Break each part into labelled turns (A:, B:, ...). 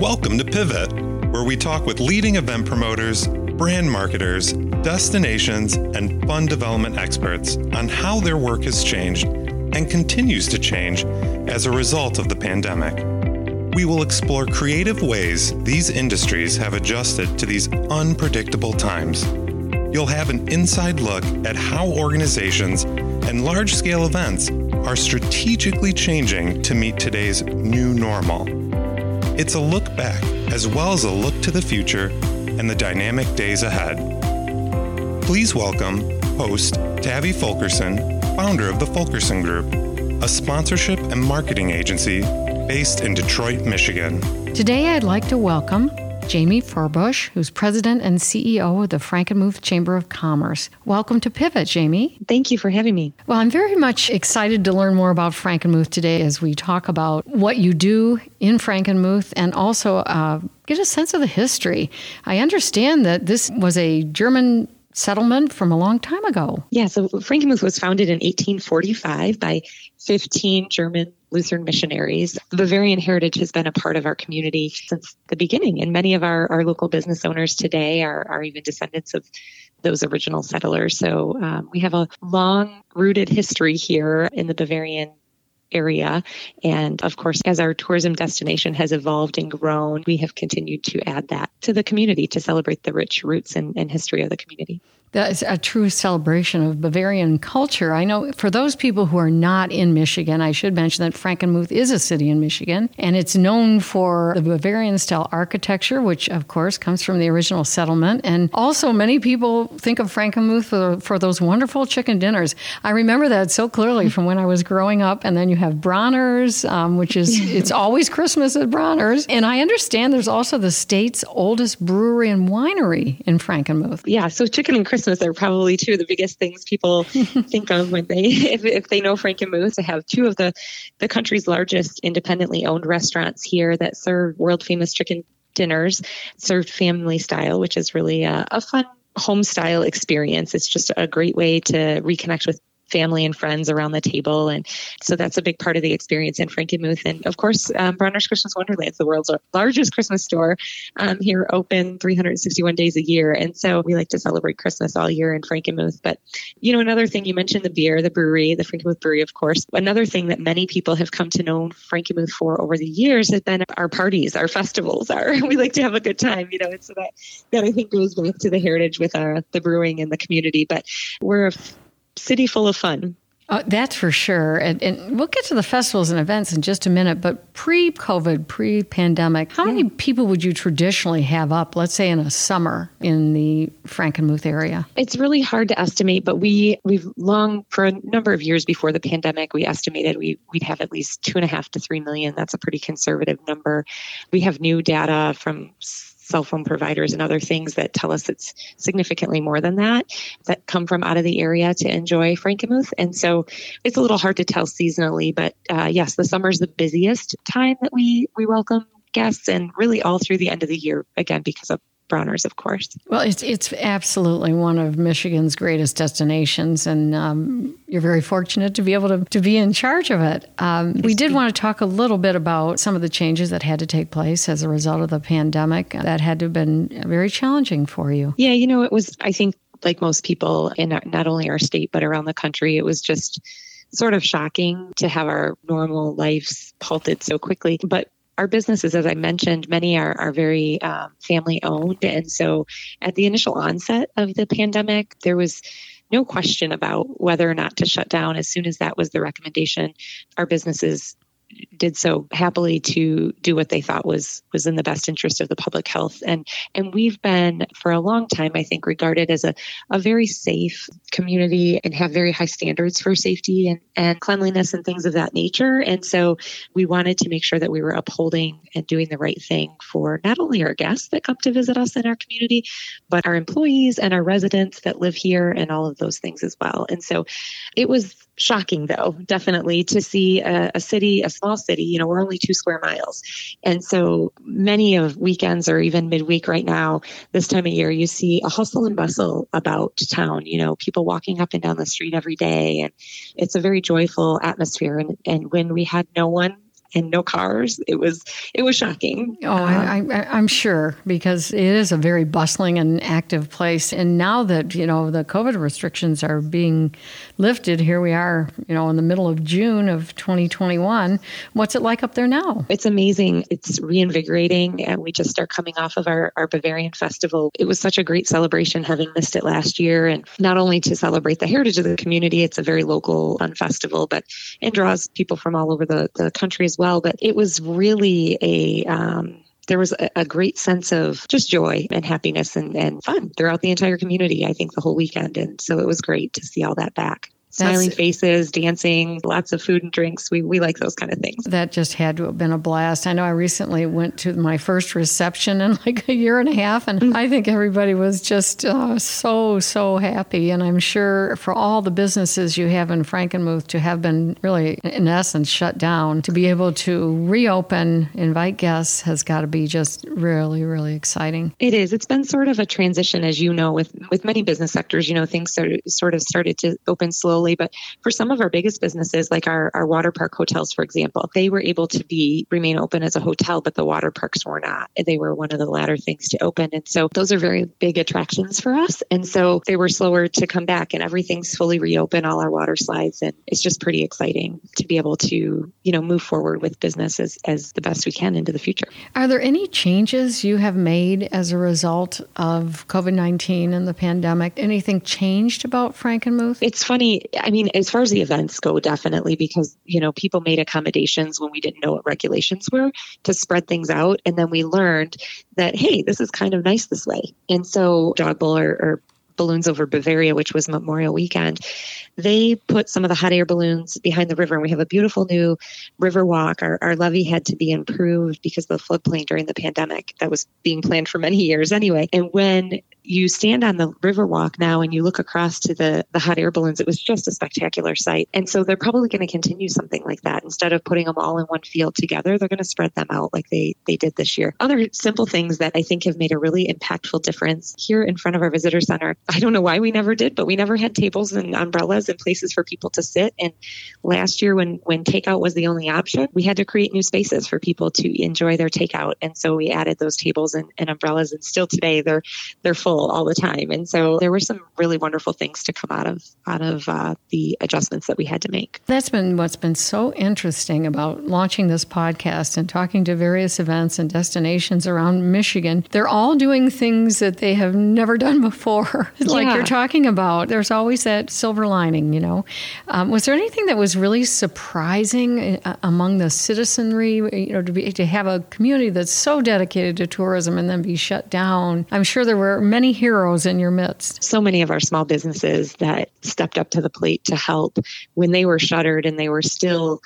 A: Welcome to Pivot, where we talk with leading event promoters, brand marketers, destinations, and fun development experts on how their work has changed and continues to change as a result of the pandemic. We will explore creative ways these industries have adjusted to these unpredictable times. You'll have an inside look at how organizations and large scale events are strategically changing to meet today's new normal. It's a look back as well as a look to the future and the dynamic days ahead. Please welcome host Tavi Fulkerson, founder of the Fulkerson Group, a sponsorship and marketing agency based in Detroit, Michigan.
B: Today, I'd like to welcome Jamie Furbush, who's president and CEO of the Frankenmuth Chamber of Commerce. Welcome to Pivot, Jamie.
C: Thank you for having me.
B: Well, I'm very much excited to learn more about Frankenmuth today as we talk about what you do in Frankenmuth and also uh, get a sense of the history. I understand that this was a German settlement from a long time ago.
C: Yeah, so Frankenmuth was founded in 1845 by 15 German Lutheran missionaries. Bavarian heritage has been a part of our community since the beginning, and many of our, our local business owners today are, are even descendants of those original settlers. So um, we have a long rooted history here in the Bavarian area. And of course, as our tourism destination has evolved and grown, we have continued to add that to the community to celebrate the rich roots and, and history of the community.
B: That is a true celebration of Bavarian culture. I know for those people who are not in Michigan, I should mention that Frankenmuth is a city in Michigan, and it's known for the Bavarian style architecture, which of course comes from the original settlement. And also, many people think of Frankenmuth for, for those wonderful chicken dinners. I remember that so clearly from when I was growing up. And then you have Bronner's, um, which is it's always Christmas at Bronner's. And I understand there's also the state's oldest brewery and winery in Frankenmuth.
C: Yeah, so chicken and Christmas Christmas are probably two of the biggest things people think of when they, if, if they know Frankenmuth, to have two of the, the country's largest independently owned restaurants here that serve world famous chicken dinners, served family style, which is really a, a fun home style experience. It's just a great way to reconnect with family and friends around the table. And so that's a big part of the experience in Frankenmuth. And of course, um, Bronner's Christmas Wonderland is the world's largest Christmas store um, here, open 361 days a year. And so we like to celebrate Christmas all year in Frankenmuth. But, you know, another thing you mentioned the beer, the brewery, the Frankenmuth Brewery, of course. Another thing that many people have come to know Frankenmuth for over the years has been our parties, our festivals. Our we like to have a good time, you know. And so that that I think goes back to the heritage with our the brewing and the community. But we're a city full of fun.
B: Uh, that's for sure. And, and, we'll get to the festivals and events in just a minute. But pre COVID, pre pandemic, how yeah. many people would you traditionally have up, let's say in a summer in the Frankenmuth area?
C: It's really hard to estimate, but we, we've long, for a number of years before the pandemic, we estimated we, we'd have at least two and a half to three million. That's a pretty conservative number. We have new data from cell phone providers and other things that tell us it's significantly more than that that come from out of the area to enjoy Frankenmuth. And so it's a little hard to tell seasonally, but uh, yes, the summer is the busiest time that we we welcome guests and really all through the end of the year again because of Bronner's, of course.
B: Well, it's it's absolutely one of Michigan's greatest destinations, and um, you're very fortunate to be able to, to be in charge of it. Um, we did want to talk a little bit about some of the changes that had to take place as a result of the pandemic. That had to have been very challenging for you.
C: Yeah, you know, it was. I think, like most people in our, not only our state but around the country, it was just sort of shocking to have our normal lives halted so quickly. But our businesses, as I mentioned, many are, are very um, family owned. And so at the initial onset of the pandemic, there was no question about whether or not to shut down. As soon as that was the recommendation, our businesses did so happily to do what they thought was was in the best interest of the public health. And and we've been for a long time i think regarded as a, a very safe community and have very high standards for safety and, and cleanliness and things of that nature. And so we wanted to make sure that we were upholding and doing the right thing for not only our guests that come to visit us in our community but our employees and our residents that live here and all of those things as well. And so it was shocking though definitely to see a, a, city a small city you know we're only two square miles. And so many of weekends or even midweek right now this time of year you see a hustle and bustle about town you know people walking up and down the street every day. And it's a very joyful atmosphere. And, and when we had no one and no cars. It was it was shocking.
B: Oh, I, um, I, am sure because it is a very bustling and active place. And now that you know the COVID restrictions are being lifted, here we are, you know, in the middle of June of 2021. What's it like up there now?
C: It's amazing. It's reinvigorating, and we just are coming off of our, our Bavarian Festival. It was such a great celebration having missed it last year, and not only to celebrate the heritage of the community, it's a very local fun festival, but it draws people from all over the, the country as well. But it was really a um, there was a, a, great sense of just joy and happiness and, and fun throughout the entire community, I think, the whole weekend. And so it was great to see all that back smiling faces, dancing, lots of food and drinks. We, we like those kind of things.
B: That just had to have been a blast. I know I recently went to my first reception in like a year and a half, and mm-hmm. I think everybody was just uh, so, so happy. And I'm sure for all the businesses you have in Frankenmuth to have been really, in essence, shut down, to be able to reopen, invite guests has got to be just really, really exciting.
C: It is. It's been sort of a transition, as you know, with, with many business sectors. You know, things sort of started to open slowly slowly. But for some of our biggest businesses, like our, our water park hotels, for example, they were able to be remain open as a hotel, but the water parks were not. They were one of the latter things to open. And so those are very big attractions for us. And so they were slower to come back and everything's fully reopened, all our water slides. And it's just pretty exciting to be able to, you know, move forward with business as, as the best we can into the future.
B: Are there any changes you have made as a result of COVID 19 and the pandemic? Anything changed about Frankenmuth?
C: It's funny. I mean, as far as the events go, definitely because, you know, people made accommodations when we didn't know what regulations were to spread things out. And then we learned that, hey, this is kind of nice this way. And so Dog Bowl or, or Balloons Over Bavaria, which was Memorial Weekend, they put some of the hot air balloons behind the river. And we have a beautiful new river walk. Our, our levee had to be improved because of the floodplain during the pandemic that was being planned for many years anyway. And when you stand on the Riverwalk now and you look across to the, the hot air balloons, it was just a spectacular sight. And so they're probably going to continue something like that. Instead of putting them all in one field together, they're going to spread them out like they, they did this year. Other simple things that I think have made a really impactful difference here in front of our visitor center. I don't know why we never did, but we never had tables and umbrellas and places for people to sit. And last year when, when takeout was the only option, we had to create new spaces for people to enjoy their takeout. And so we added those tables and, and umbrellas and still today they're, they're full all the time. And so there were some really wonderful things to come out of out of uh, the adjustments that we had to make.
B: That's been what's been so interesting about launching this podcast and talking to various events and destinations around Michigan. They're all doing things that they have never done before, like yeah. you're talking about. There's always that silver lining, you know. Um, was there anything that was really surprising uh, among the citizenry? You know, to be to have a community that's so dedicated to tourism and then be shut down. I'm sure there were many many heroes in your midst.
C: So many of our small businesses that stepped up to the plate to help when they were shuttered and they were still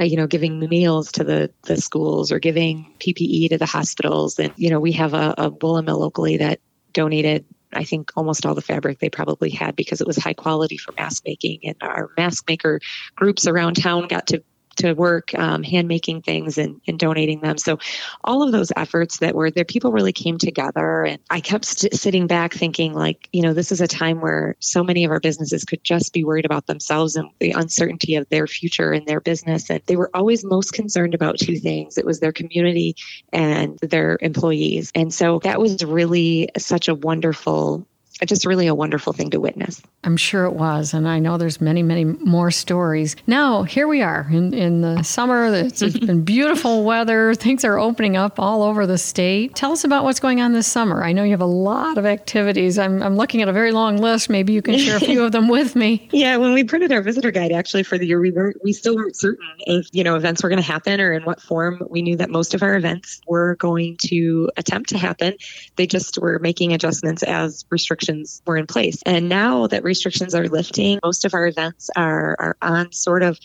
C: uh, you know, giving meals to the, the schools or giving PPE to the hospitals. And, you know, we have a, a woolen mill locally that donated I think almost all the fabric they probably had because it was high quality for mask making. And our mask maker groups around town got to to work um, hand making things and, and, donating them. So all of those efforts that were there, people really came together. And I kept st- sitting back thinking, like, you know, this is a time where so many of our businesses could just be worried about themselves and the uncertainty of their future and their business. And they were always most concerned about two things it was their community and their employees. And so that was really such a wonderful just really a wonderful thing to witness.
B: I'm sure it was, and I know there's many, many more stories. Now here we are in, in the summer. It's, it's been beautiful weather. Things are opening up all over the state. Tell us about what's going on this summer. I know you have a lot of activities. I'm, I'm looking at a very long list. Maybe you can share a few of them with me.
C: Yeah, when we printed our visitor guide actually for the year, we weren't we still weren't certain if you know events were going to happen or in what form. We knew that most of our events were going to attempt to happen. They just were making adjustments as restrictions restrictions were in place. And now that restrictions are lifting, most of our events are, are on sort of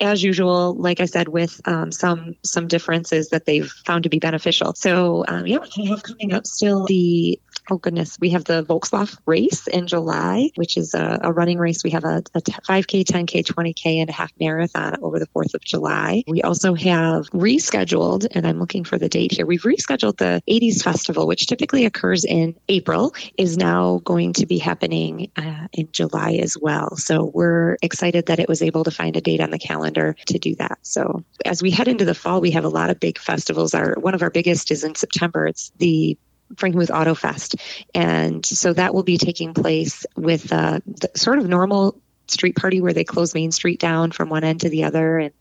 C: as usual, like I said, with um, some some differences that they've found to be beneficial. So um, yeah, we have coming up still the oh goodness, we have the Volkslaufer race in July, which is a, a running race. We have a, a 5K, 10K, 20K, and a half marathon over the 4th of July. We also have rescheduled, and I'm looking for the date here, we've rescheduled the 80s Festival, which typically occurs in April, is now going to be happening uh, in July as well. So we're excited that it was able to find a date on the calendar to do that. So as we head into the fall, we have a lot of big festivals. Our one of our biggest is in September. It's the Frankenmuth Auto Fest. And so that will be taking place with uh, sort of normal street party where they close Main Street down from one end to the other. And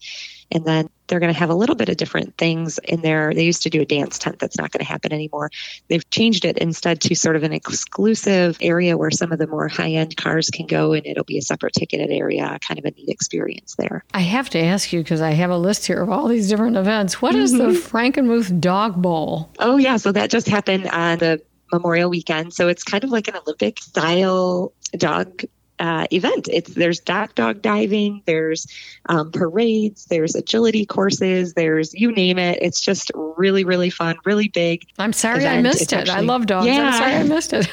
C: and then they're going to have a little bit of different things in there. They used to do a dance tent. That's not going to happen anymore. They've changed it instead to sort of an exclusive area where some of the more high end cars can go and it'll be a separate ticketed area, kind of a neat experience there.
B: I have to ask you because I have a list here of all these different events. What is mm-hmm. the Frankenmuth Dog Bowl?
C: Oh, yeah. So that just happened on the Memorial weekend. So it's kind of like an Olympic style dog uh, event. It's there's dock dog diving, there's um, parades, there's agility courses, there's you name it. It's just really really fun, really big.
B: I'm sorry event. I missed it's it. Actually, I love dogs. Yeah. I'm sorry I missed it.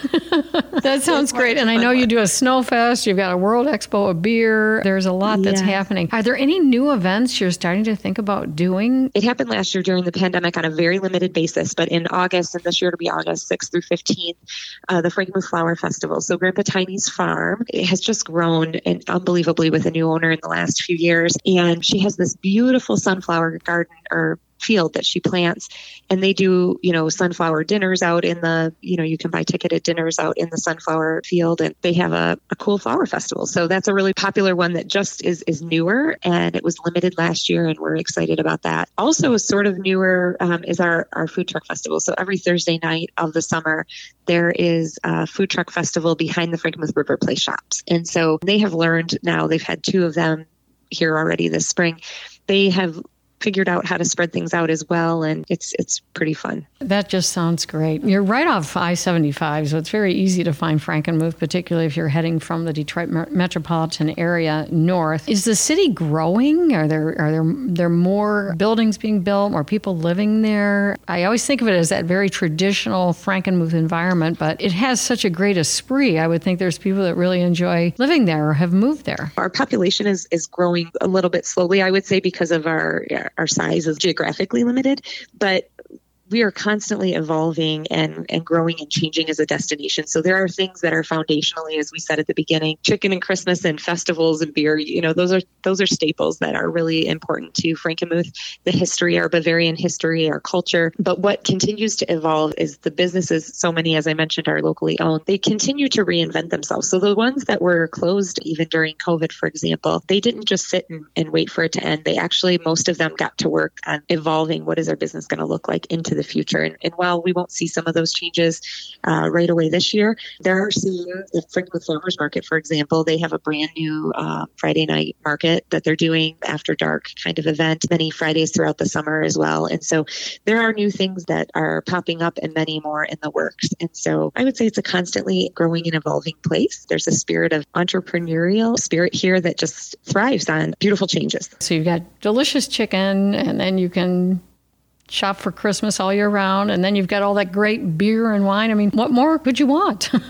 B: that sounds great. And I know you do a snow fest. You've got a World Expo of beer. There's a lot that's yeah. happening. Are there any new events you're starting to think about doing?
C: It happened last year during the pandemic on a very limited basis, but in August and this year to be August 6th through 15th, uh, the Frankenmuth Flower Festival. So Grandpa Tiny's farm has has just grown and unbelievably with a new owner in the last few years. And she has this beautiful sunflower garden or field that she plants. And they do you know sunflower dinners out in the you know you can buy ticketed dinners out in the sunflower field and they have a, a cool flower festival. So that's a really popular one that just is is newer and it was limited last year and we're excited about that. Also a sort of newer um, is our our food truck festival. So every thursday night of the summer there is a food truck festival behind the frankenmuth River Place Shops. And so they have learned now they've had two of them here already this spring. They have figured out how to spread things out as well and it's it's pretty fun.
B: That just sounds great. You're right off I-75 so it's very easy to find Frankenmuth particularly if you're heading from the Detroit metropolitan area north. Is the city growing? Are there are there there more buildings being built, more people living there? I always think of it as that very traditional Frankenmuth environment, but it has such a great esprit. I would think there's people that really enjoy living there or have moved there.
C: Our population is is growing a little bit slowly, I would say because of our our size is geographically limited, but we are constantly evolving and, and growing and changing as a destination. So there are things that are foundationally, as we said at the beginning, chicken and Christmas and festivals and beer. You know, those are those are staples that are really important to Frankenmuth, the history, our Bavarian history, our culture. But what continues to evolve is the businesses. So many, as I mentioned, are locally owned. They continue to reinvent themselves. So the ones that were closed even during COVID, for example, they didn't just sit and, and wait for it to end. They actually, most of them, got to work on evolving. What is our business going to look like into the future. And, and while we won't see some of those changes uh, right away this year, there are some, the Frankenmuth Farmers Market, for example, they have a brand new uh, Friday night market that they're doing after dark kind of event, many Fridays throughout the summer as well. And so there are new things that are popping up and many more in the works. And so I would say it's a constantly growing and evolving place. There's a spirit of entrepreneurial spirit here that just thrives on beautiful changes.
B: So you've got delicious chicken, and then you can shop for Christmas all year round, and then you've got all that great beer and wine. I mean, what more could you want? so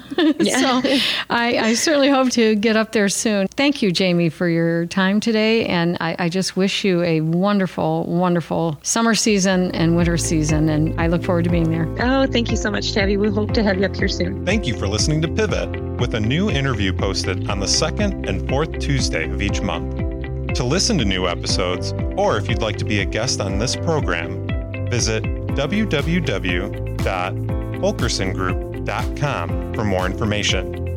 B: I, I, certainly hope to get up there soon. Thank you, Jamie, for your time today, and I, I just wish you a wonderful, wonderful summer season and winter season, and I look forward to being there.
C: Oh, thank you so much, Tabby. We hope to have you up here soon.
A: Thank you for listening to Pivot, with a new interview posted on the second and fourth Tuesday of each month. To listen to new episodes, or if you'd like to be a guest on this program, visit www.fulkersongroup.com for more information.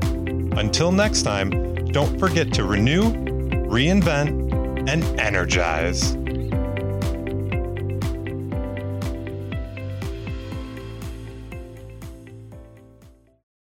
A: Until next time, don't forget to renew, reinvent, and energize.